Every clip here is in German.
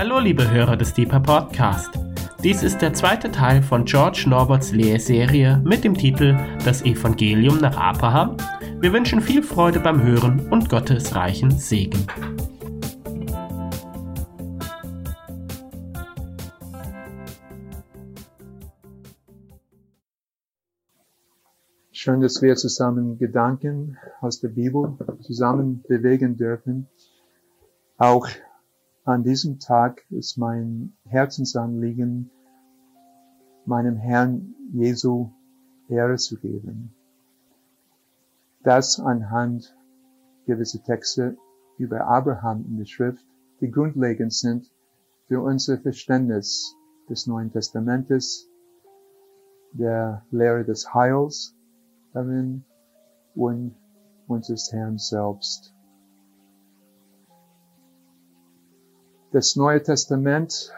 Hallo liebe Hörer des Deeper Podcast. Dies ist der zweite Teil von George Norberts Lehrserie mit dem Titel Das Evangelium nach Abraham. Wir wünschen viel Freude beim Hören und Gottes reichen Segen. Schön, dass wir zusammen Gedanken aus der Bibel zusammen bewegen dürfen. Auch an diesem Tag ist mein Herzensanliegen, meinem Herrn Jesu Ehre zu geben. Das anhand gewisser Texte über Abraham in der Schrift, die grundlegend sind für unser Verständnis des Neuen Testamentes, der Lehre des Heils darin und unseres Herrn selbst. Das Neue Testament,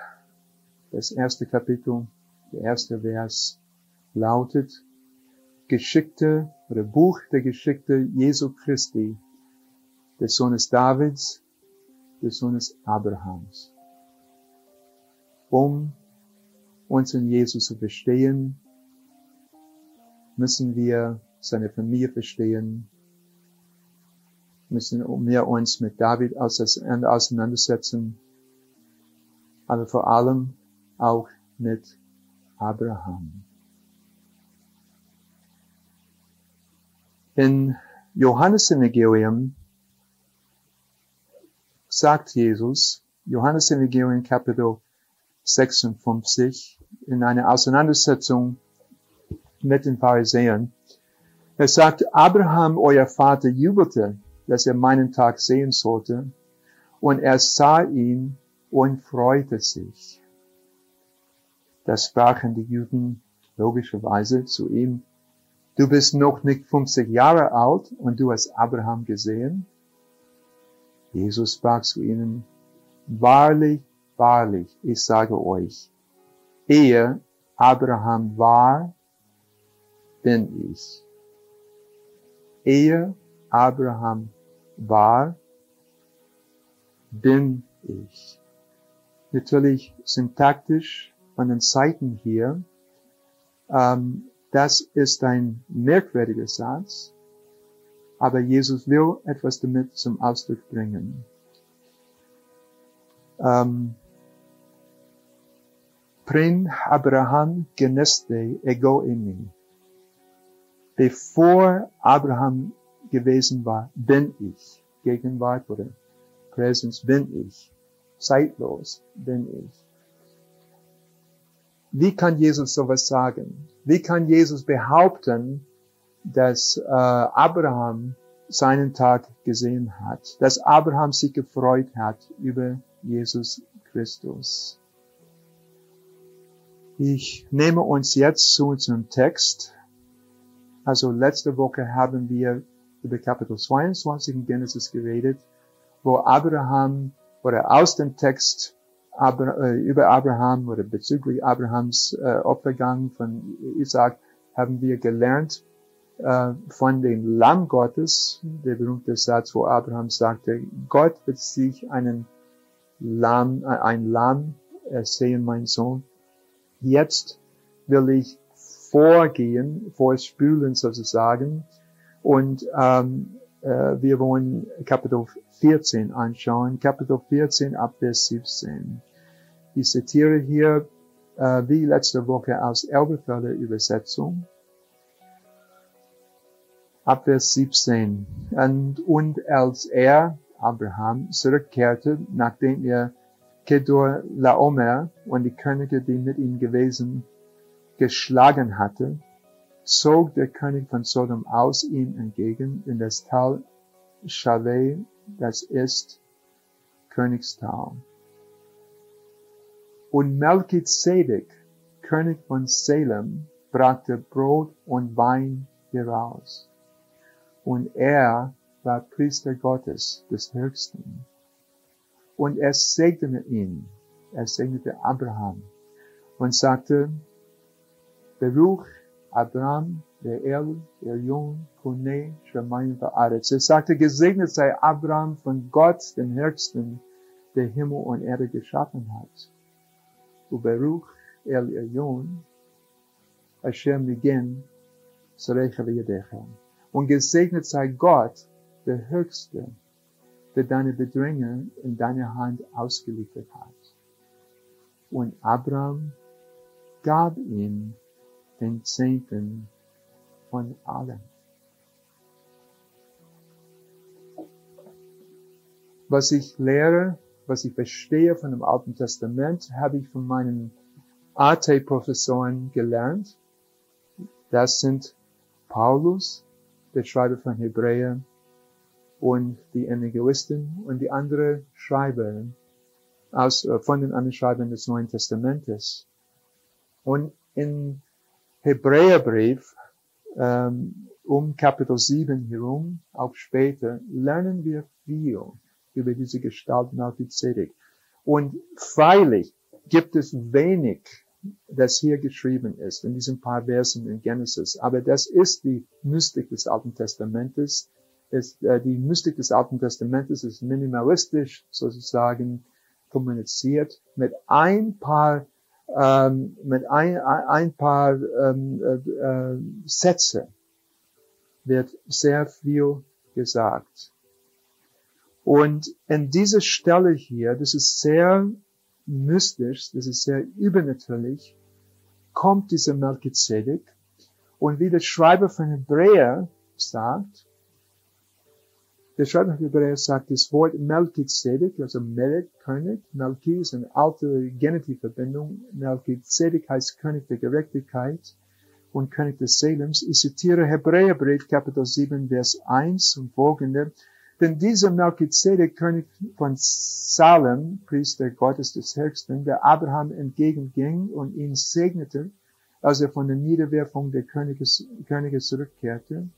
das erste Kapitel, der erste Vers lautet Geschickte oder Buch der Geschickte Jesu Christi, des Sohnes Davids, des Sohnes Abrahams. Um unseren Jesus zu verstehen, müssen wir seine Familie verstehen, müssen wir uns mit David auseinandersetzen, aber vor allem auch mit Abraham. In Johannes Evangelium sagt Jesus, Johannes Evangelium Kapitel 56, in einer Auseinandersetzung mit den Pharisäern. Er sagt, Abraham, euer Vater, jubelte, dass er meinen Tag sehen sollte, und er sah ihn und freute sich. Da sprachen die Juden logischerweise zu ihm, du bist noch nicht 50 Jahre alt und du hast Abraham gesehen? Jesus sprach zu ihnen, wahrlich, wahrlich, ich sage euch, ehe Abraham war, bin ich. Ehe Abraham war, bin ich natürlich syntaktisch von den Seiten hier. Ähm, das ist ein merkwürdiger Satz, aber Jesus will etwas damit zum Ausdruck bringen. Ähm, Prin Abraham geneste ego imi. Bevor Abraham gewesen war, bin ich. Gegenwart oder Präsenz bin ich zeitlos bin ich. Wie kann Jesus sowas sagen? Wie kann Jesus behaupten, dass äh, Abraham seinen Tag gesehen hat, dass Abraham sich gefreut hat über Jesus Christus? Ich nehme uns jetzt zu unserem Text. Also letzte Woche haben wir über Kapitel 22 in Genesis geredet, wo Abraham oder aus dem Text äh, über Abraham oder bezüglich Abrahams äh, Opfergang von Isaac haben wir gelernt äh, von dem Lamm Gottes, der berühmte Satz, wo Abraham sagte, Gott wird sich einen Lamm, äh, ein Lamm ersehen, mein Sohn. Jetzt will ich vorgehen, vorspülen sozusagen und ähm, äh, wir wollen Kapitel 14 anschauen. Kapitel 14 ab Vers 17. Ich zitiere hier äh, wie letzte Woche aus Elberfelder Übersetzung. Ab Vers 17. Und, und als er, Abraham, zurückkehrte, nachdem er Kedor Laomer und die Könige, die mit ihm gewesen, geschlagen hatte, zog der König von Sodom aus ihm entgegen in das Tal Shaleh, das ist Königstal. Und Melchizedek, König von Salem, brachte Brot und Wein heraus. Und er war Priester Gottes des Höchsten. Und er segnete ihn, er segnete Abraham und sagte, Beruch Abraham, der El, Elion, Kone, Shemayim, Vaaretz. Er sagte, gesegnet sei Abraham von Gott, dem Höchsten, der Himmel und Erde geschaffen hat. Uberuch El Elyon, Sarecha V'Yadechem. Und gesegnet sei Gott, der Höchste, der deine Bedränger in deine Hand ausgeliefert hat. Und Abraham gab ihm den Zehnten von allem. Was ich lehre, was ich verstehe von dem Alten Testament, habe ich von meinen AT-Professoren gelernt. Das sind Paulus, der Schreiber von Hebräer, und die Evangelisten und die anderen Schreiber aus, äh, von den anderen Schreibern des Neuen Testamentes. Und in Hebräerbrief, ähm, um Kapitel 7 herum, auch später, lernen wir viel über diese Gestalt Melchizedek. Und freilich gibt es wenig, das hier geschrieben ist, in diesen paar Versen in Genesis. Aber das ist die Mystik des Alten Testamentes. Ist, äh, die Mystik des Alten Testamentes ist minimalistisch sozusagen kommuniziert mit ein paar ähm, mit ein, ein paar ähm, äh, äh, Sätze wird sehr viel gesagt. Und in dieser Stelle hier, das ist sehr mystisch, das ist sehr übernatürlich, kommt dieser Melchizedek. Und wie der Schreiber von Hebräer sagt, der Schreiber Hebräer sagt, das Wort Melchizedek, also Melech, König, Melchi ist eine alte Genitivverbindung, Melchizedek heißt König der Gerechtigkeit und König des Salems. Ich zitiere Hebräerbrief, Kapitel 7, Vers 1 und folgende. Denn dieser Melchizedek, König von Salem, Priester Gottes des Höchsten, der Abraham entgegenging und ihn segnete, als er von der Niederwerfung der Königes, Könige zurückkehrte,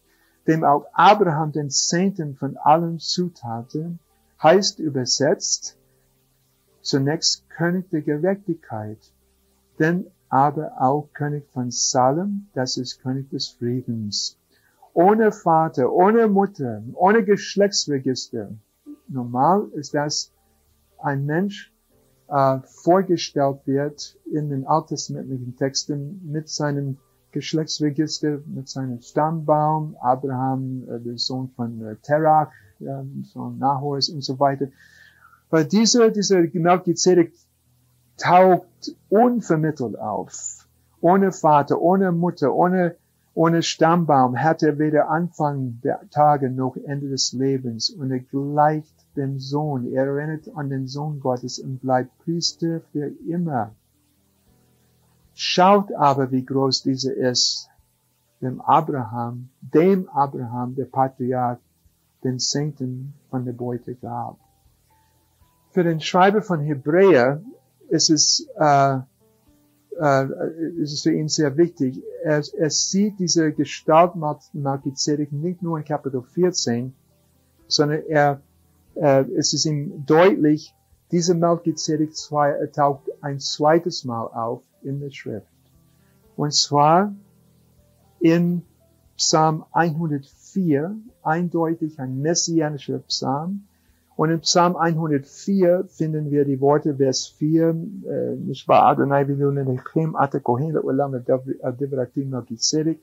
dem auch Abraham den Zehnten von allem zutate, heißt übersetzt zunächst König der Gerechtigkeit, denn aber auch König von Salem, das ist König des Friedens ohne Vater, ohne Mutter, ohne Geschlechtsregister. Normal ist das ein Mensch äh, vorgestellt wird in den alttestamentlichen Texten mit seinem Geschlechtsregister, mit seinem Stammbaum, Abraham, äh, der Sohn von äh, Terach, äh, Sohn Nahors und so weiter. Weil dieser, dieser Melchizedek taucht unvermittelt auf. Ohne Vater, ohne Mutter, ohne ohne Stammbaum hat er weder Anfang der Tage noch Ende des Lebens und er gleicht dem Sohn. Er erinnert an den Sohn Gottes und bleibt Priester für immer. Schaut aber, wie groß dieser ist, dem Abraham, dem Abraham, der Patriarch, den Zehnten von der Beute gab. Für den Schreiber von Hebräer ist es äh, äh, ist es für ihn sehr wichtig. Er, er sieht diese Gestalt Melchizedek nicht nur in Kapitel 14, sondern er, äh, es ist ihm deutlich, dieser Melchizedek zwei, er taucht ein zweites Mal auf in der Schrift. Und zwar in Psalm 104, eindeutig ein messianischer Psalm, und im Psalm 104 finden wir die Worte, Vers 4, äh, nicht wahr, Adonai Vilunenechem ate kohen le'olam adivratim melchizedek.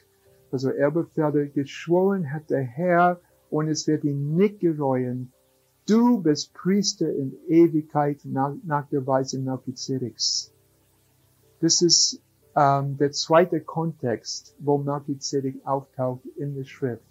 Also er befördert, geschworen hat der Herr, und es wird ihn nicht gereuen. Du bist Priester in Ewigkeit nach, nach der Weise Melchizedeks. Das ist ähm, der zweite Kontext, wo Melchizedek auftaucht in der Schrift.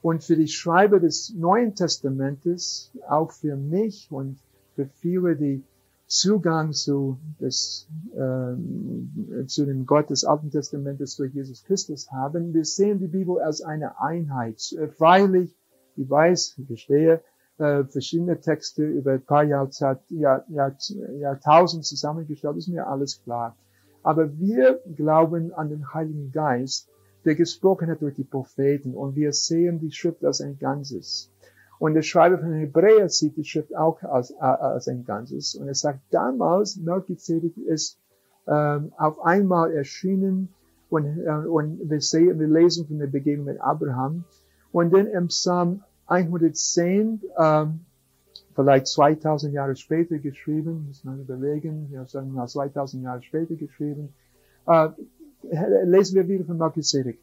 Und für die Schreiber des Neuen Testamentes, auch für mich und für viele, die Zugang zu, des, äh, zu dem Gott des Alten Testamentes durch Jesus Christus haben, wir sehen die Bibel als eine Einheit. Freilich, ich weiß, ich verstehe, äh, verschiedene Texte über ein paar Jahrzeit, Jahr, Jahr, Jahrtausend zusammengestellt, ist mir alles klar. Aber wir glauben an den Heiligen Geist, der gesprochen hat durch die Propheten. Und wir sehen die Schrift als ein Ganzes. Und der Schreiber von Hebräer sieht die Schrift auch als, als ein Ganzes. Und er sagt, damals, Melchizedek ist ähm, auf einmal erschienen und, äh, und wir, sehen, wir lesen von der Begegnung mit Abraham. Und dann im Psalm 110 ähm, vielleicht 2000 Jahre später geschrieben, muss man überlegen, ja, sagen wir mal 2000 Jahre später geschrieben, äh, lesen wir wieder von Melchizedek.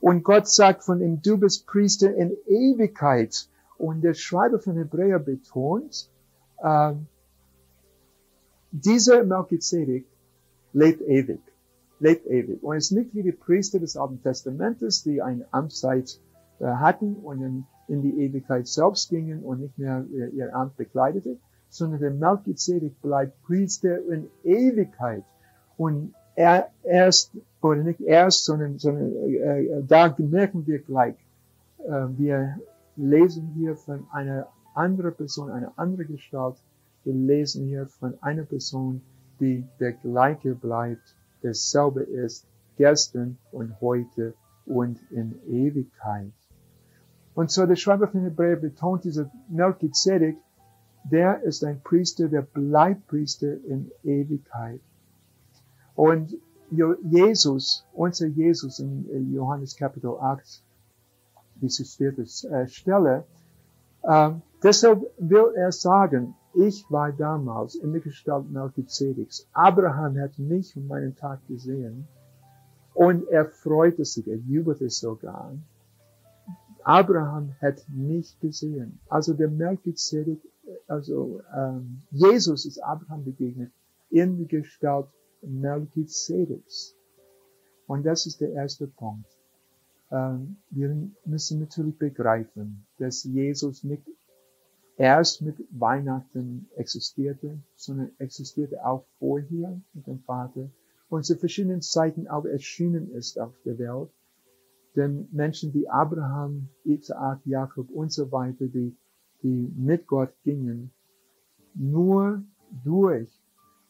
Und Gott sagt von ihm, du bist Priester in Ewigkeit. Und der Schreiber von Hebräer betont, äh, dieser Melchizedek lebt ewig, lebt ewig. Und es ist nicht wie die Priester des Alten Testamentes, die eine Amtszeit äh, hatten und in, in, die Ewigkeit selbst gingen und nicht mehr äh, ihr Amt bekleidete, sondern der Melchizedek bleibt Priester in Ewigkeit. Und er erst, oder nicht erst, sondern, sondern äh, da merken wir gleich, äh, wir lesen hier von einer anderen Person, einer anderen Gestalt, wir lesen hier von einer Person, die der gleiche bleibt, derselbe ist, gestern und heute und in Ewigkeit. Und so der Schreiber von Hebräer betont dieser Melchizedek, der ist ein Priester, der bleibt Priester in Ewigkeit. Und Jesus, unser Jesus in Johannes Kapitel 8, diese vierte Stelle, äh, deshalb will er sagen, ich war damals in der Gestalt Melchizedeks. Abraham hat mich und meinen Tag gesehen und er freute sich, er jubelte sogar. Abraham hat mich gesehen. Also der Melchizedek, also ähm, Jesus ist Abraham begegnet in der Gestalt Melchizedeks. Und das ist der erste Punkt. Ähm, wir müssen natürlich begreifen, dass Jesus nicht erst mit Weihnachten existierte, sondern existierte auch vorher mit dem Vater und zu verschiedenen Zeiten auch erschienen ist auf der Welt. Denn Menschen wie Abraham, Isaac, Jakob und so weiter, die, die mit Gott gingen, nur durch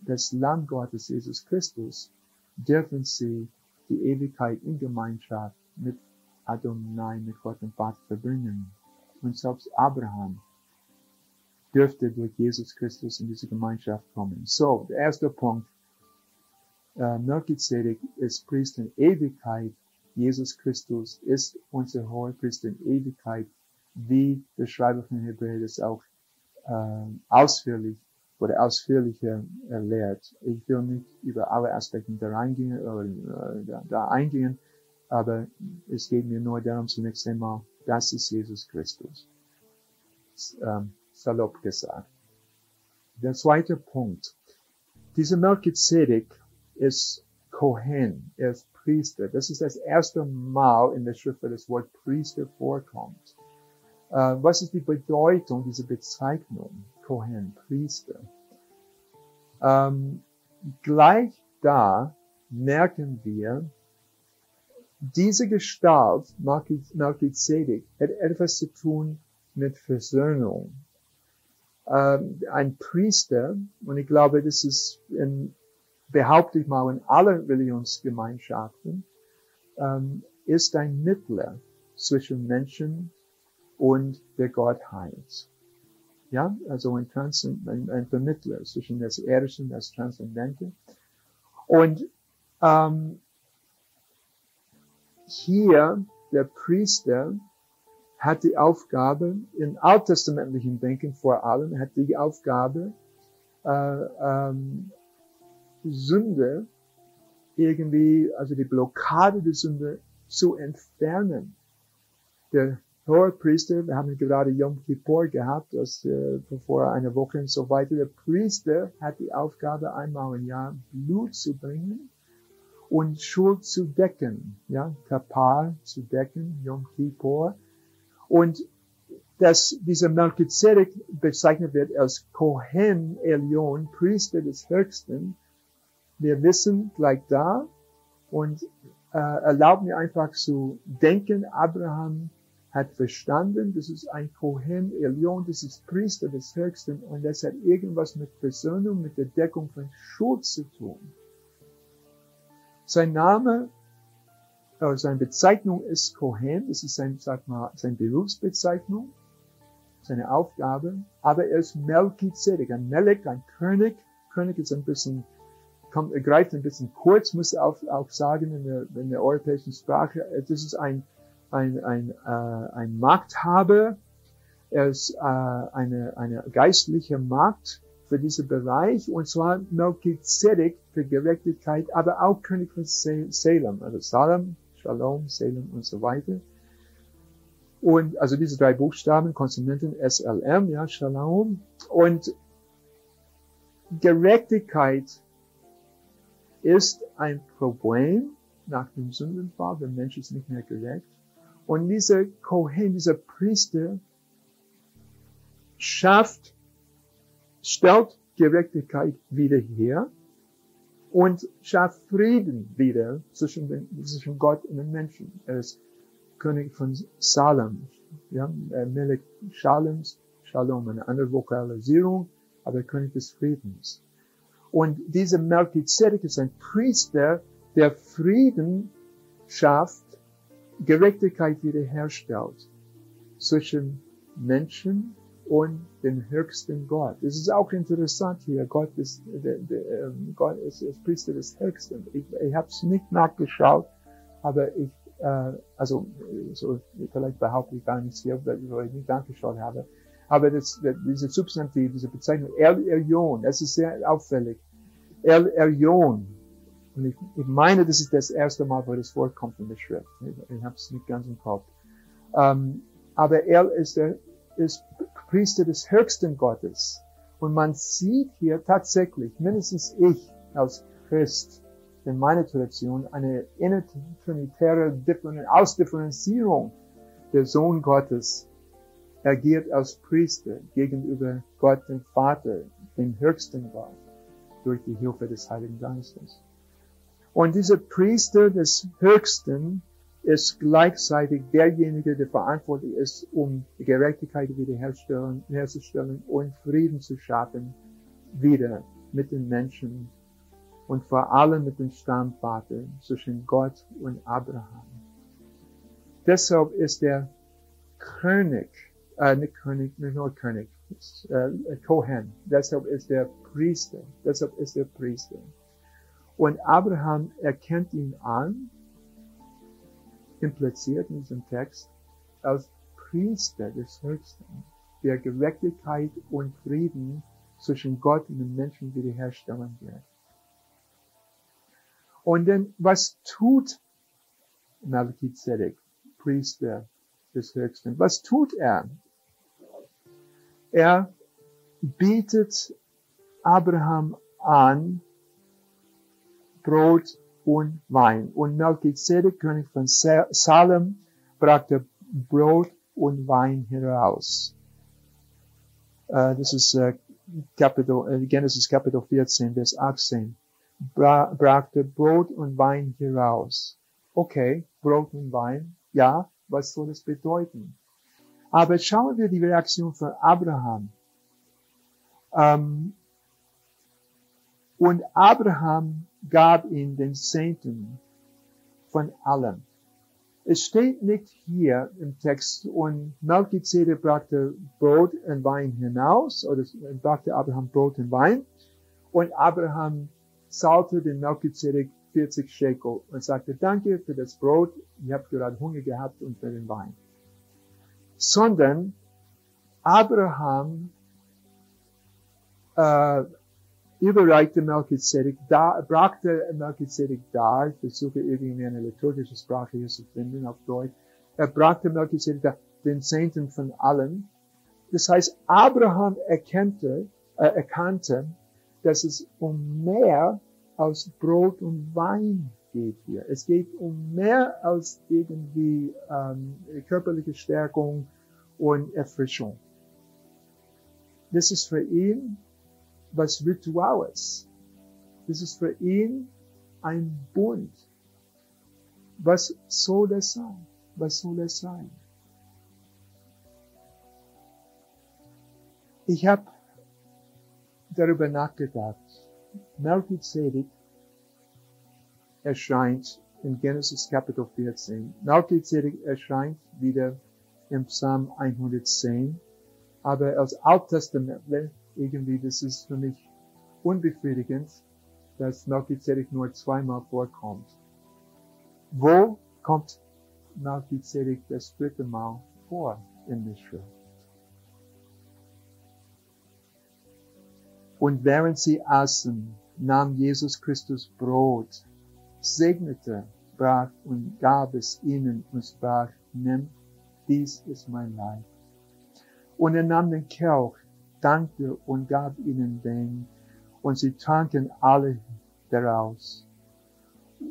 das Lamm Gottes, Jesus Christus, dürfen sie die Ewigkeit in Gemeinschaft mit Adonai, mit Gott dem Vater verbringen. Und selbst Abraham dürfte durch Jesus Christus in diese Gemeinschaft kommen. So, der erste Punkt. Äh, Melchizedek ist Priester in Ewigkeit. Jesus Christus ist unser Hohepriester in Ewigkeit, wie der Schreiber von Hebräer das auch äh, ausführlich oder ausführlicher äh, lehrt. Ich will nicht über alle Aspekte da reingehen oder äh, da eingehen, aber es geht mir nur darum zunächst einmal, das ist Jesus Christus. Ähm, salopp gesagt. Der zweite Punkt. Dieser Melchizedek ist Kohen, er ist Priester. Das ist das erste Mal in der Schrift, wo das Wort Priester vorkommt. Uh, was ist die Bedeutung dieser Bezeichnung? Kohen, Priester. Um, gleich da merken wir, diese Gestalt, Melchizedek, hat etwas zu tun mit Versöhnung äh, ein Priester, und ich glaube, das ist in, behaupte ich mal, in allen Religionsgemeinschaften, ähm, ist ein Mittler zwischen Menschen und der Gottheit. Ja, also ein, Transzend ein, ein Vermittler zwischen das Irdische und das Transzendente. Und ähm, hier der Priester hat die Aufgabe, in alttestamentlichen Denken vor allem, hat die Aufgabe, äh, ähm, Sünde irgendwie, also die Blockade der Sünde zu entfernen. Der Hohepriester, wir haben gerade Yom Kippur gehabt, das äh, vor einer Woche und so weiter. Der Priester hat die Aufgabe, einmal im Jahr Blut zu bringen und Schuld zu decken, ja, Kapal zu decken, Yom Kippur. Und dass dieser Melchizedek bezeichnet wird als Kohen Elion, Priester des Höchsten. Wir wissen gleich da und äh, erlaubt mir einfach zu denken, Abraham hat verstanden, das ist ein Kohen Elion, das ist Priester des Höchsten und das hat irgendwas mit Versöhnung, mit der Deckung von Schuld zu tun. Sein Name äh, seine Bezeichnung ist Kohen, das ist sein, sag mal, seine Berufsbezeichnung, seine Aufgabe, aber er ist Melchizedek, ein Melek, ein König. König ist ein bisschen, kommt, greift ein bisschen kurz, muss auch, auch sagen in der, in der europäischen Sprache. Das ist ein, ein, ein, äh, ein Machthaber, Er ist äh, eine, eine geistliche Macht für diesen Bereich, und zwar Melchizedek für Gerechtigkeit, aber auch König von Salem, also Salem, Shalom, Salem und so weiter. Und also diese drei Buchstaben, Konsonanten SLM, ja, Shalom. Und Gerechtigkeit ist ein Problem nach dem Sündenfall. Der Mensch ist nicht mehr gerecht. Und dieser Kohen, dieser Priester, schafft, stellt Gerechtigkeit wieder her und schafft Frieden wieder zwischen, den, zwischen Gott und den Menschen. Er ist König von Salem, ja, Melech Shalems, Shalom, eine andere Vokalisierung, aber König des Friedens. Und dieser Melchizedek ist ein Priester, der Frieden schafft, Gerechtigkeit wiederherstellt zwischen Menschen und den höchsten Gott. Es ist auch interessant hier. Gott ist, der, der, ähm, Gott ist der Priester des Höchsten. Ich, ich habe es nicht nachgeschaut, aber ich, äh, also so, vielleicht behaupte ich gar nichts hier, weil ich nicht nachgeschaut habe. Aber das, diese Substantiv, diese Bezeichnung Elyon, das ist sehr auffällig. Elyon. Und ich, ich meine, das ist das erste Mal, wo das Wort kommt in der Schrift. Ich, ich habe es nicht ganz im Kopf. Ähm, aber El ist der ist Priester des höchsten Gottes. Und man sieht hier tatsächlich, mindestens ich als Christ in meiner Tradition, eine intertrinitäre Ausdifferenzierung der Sohn Gottes agiert als Priester gegenüber Gott dem Vater, dem höchsten Gott, durch die Hilfe des Heiligen Geistes. Und dieser Priester des Höchsten ist gleichzeitig derjenige, der verantwortlich ist, um die Gerechtigkeit wiederherzustellen und Frieden zu schaffen, wieder mit den Menschen und vor allem mit dem Stammvater zwischen Gott und Abraham. Deshalb ist der König, äh, nicht König, nicht nur König, äh, Kohen, deshalb ist der Priester, deshalb ist der Priester. Und Abraham erkennt ihn an impliziert in diesem Text als Priester des Höchsten, der Gerechtigkeit und Frieden zwischen Gott und den Menschen wiederherstellen wird. Und dann, was tut Melchizedek, Priester des Höchsten? Was tut er? Er bietet Abraham an, Brot und Wein. Und Melchizedek, König von Salem, brachte Brot und Wein heraus. Uh, das ist uh, Kapitel, uh, Genesis Kapitel 14, Vers 18. Bra brachte Brot und Wein heraus. Okay, Brot und Wein. Ja, was soll das bedeuten? Aber schauen wir die Reaktion von Abraham. Ähm, und Abraham gab ihm den Zehnten von allem. Es steht nicht hier im Text, und Melchizedek brachte Brot und Wein hinaus, oder brachte Abraham Brot und Wein, und Abraham zahlte den Melchizedek 40 Shekel und sagte, danke für das Brot, ich habe gerade Hunger gehabt und für den Wein. Sondern Abraham äh, überreichte Melchizedek da, brachte Melchizedek dar, ich versuche irgendwie eine liturgische Sprache hier zu finden auf Deutsch, er brachte Melchizedek da, den Zehnten von allen. Das heißt, Abraham erkannte, äh, erkannte, dass es um mehr als Brot und Wein geht hier. Es geht um mehr als irgendwie ähm, körperliche Stärkung und Erfrischung. Das ist für ihn was Rituales. Das ist für ihn ein Bund. Was soll es sein? Was soll es sein? Ich habe darüber nachgedacht. Melchizedek erscheint in Genesis Kapitel 14. Melchizedek erscheint wieder im Psalm 110, aber als Alttestamentler irgendwie, das ist für mich unbefriedigend, dass Melchizedek nur zweimal vorkommt. Wo kommt Melchizedek das dritte Mal vor in der Und während sie aßen, nahm Jesus Christus Brot, segnete, brach und gab es ihnen und sprach, nimm, dies ist mein Leib. Und er nahm den Kelch, dankte und gab ihnen den, und sie tranken alle daraus.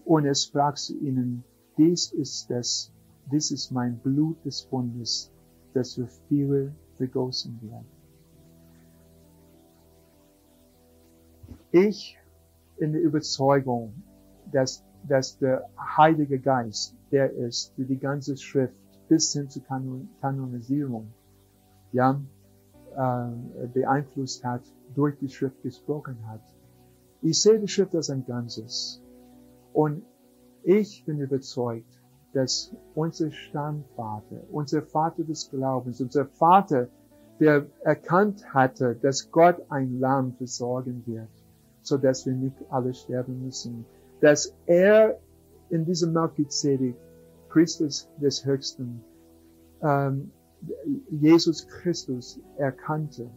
Und er sprach zu ihnen, dies ist das, dies ist mein Blut des Bundes, das für viele vergossen wird. Ich in der Überzeugung, dass, dass der Heilige Geist, der ist, die ganze Schrift bis hin zur Kanon Kanonisierung, ja, äh, beeinflusst hat, durch die Schrift gesprochen hat. Ich sehe die Schrift als ein Ganzes. Und ich bin überzeugt, dass unser Stammvater, unser Vater des Glaubens, unser Vater, der erkannt hatte, dass Gott ein Lamm versorgen wird, so dass wir nicht alle sterben müssen, dass er in diesem Melchizedek, Priester des Höchsten, ähm, Jesus Christus erkannte.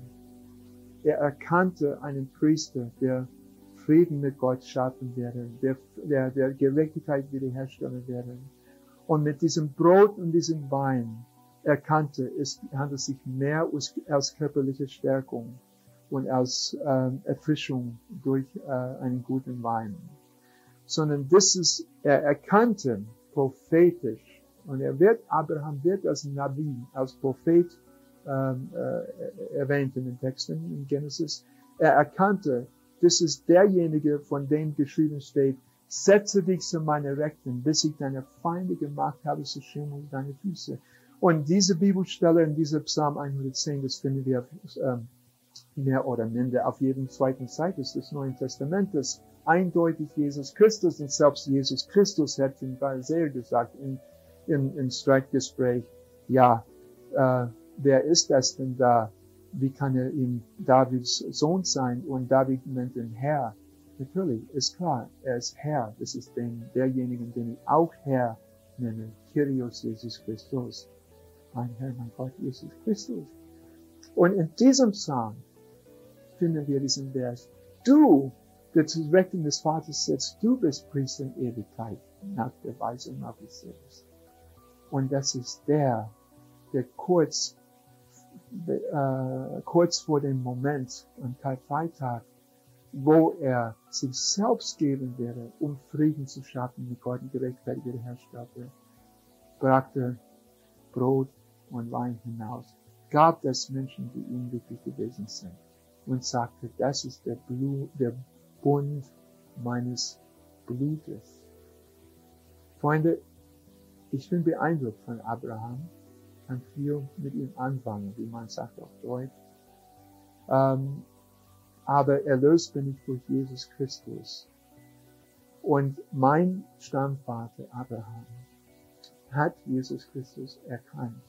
Er erkannte einen Priester, der Frieden mit Gott schaffen werde, der, der, der Gerechtigkeit wiederherstellen werde. Und mit diesem Brot und diesem Wein erkannte, es handelt sich mehr als, als körperliche Stärkung und als äh, Erfrischung durch äh, einen guten Wein, sondern das ist, er erkannte prophetisch und er wird, Abraham wird als Nabi, als Prophet ähm, äh, erwähnt in den Texten in Genesis. Er erkannte, das ist derjenige, von dem geschrieben steht, setze dich zu meiner Rechten, bis ich deine Feinde gemacht habe zu Schirm deine Füße. Und diese Bibelstelle in dieser Psalm 110, das finden wir ähm, mehr oder minder auf jedem zweiten Seite des Neuen Testamentes. Eindeutig Jesus Christus und selbst Jesus Christus hat den Pharisäer gesagt in, in, im Streitgespräch, ja, äh, wer ist das denn da? Wie kann er ihm Davids Sohn sein? Und David nennt ihn Herr. Natürlich, ist klar, er ist Herr. Das ist den, derjenige, den ich auch Herr nenne. Kyrios Jesus Christus. Mein Herr, mein Gott, Jesus Christus. Und in diesem Psalm finden wir diesen Vers. Du, der zu Rechten des Vaters sitzt, du bist Priester in Ewigkeit nach der Weise Melchisedeks. Und das ist der, der kurz, äh, kurz vor dem Moment am Karfreitag, wo er sich selbst geben werde, um Frieden zu schaffen mit Gott und Gerechtigkeit wiederherstellte, brachte Brot und Wein hinaus, gab das Menschen, die ihm wirklich gewesen sind und sagte, das ist der, Blut, der Bund meines Blutes. Freunde, ich bin beeindruckt von Abraham, kann viel mit ihm anfangen, wie man sagt auf Deutsch. Ähm, aber erlöst bin ich durch Jesus Christus. Und mein Stammvater Abraham hat Jesus Christus erkannt.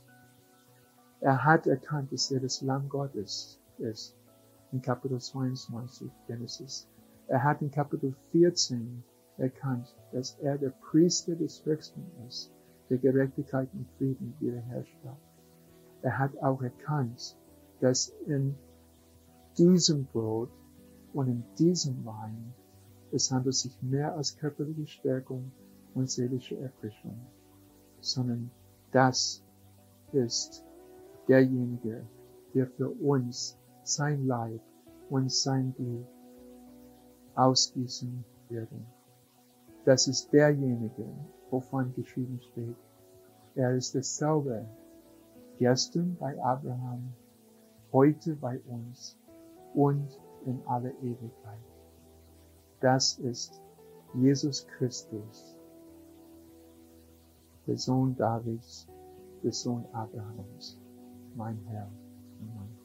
Er hat erkannt, dass er das Lamm Gottes ist in Kapitel 22 Genesis. Er hat in Kapitel 14 erkannt, dass er der Priester des Höchsten ist, der Gerechtigkeit und Frieden wiederherstellt. Er hat auch erkannt, dass in diesem Brot und in diesem Wein es handelt sich mehr als körperliche Stärkung und seelische Erfrischung, sondern das ist derjenige, der für uns sein Leib und sein Blut ausgießen werden. Das ist derjenige, wovon geschrieben steht. Er ist dasselbe gestern bei Abraham, heute bei uns und in aller Ewigkeit. Das ist Jesus Christus, der Sohn Davids, der Sohn Abrahams, mein Herr und mein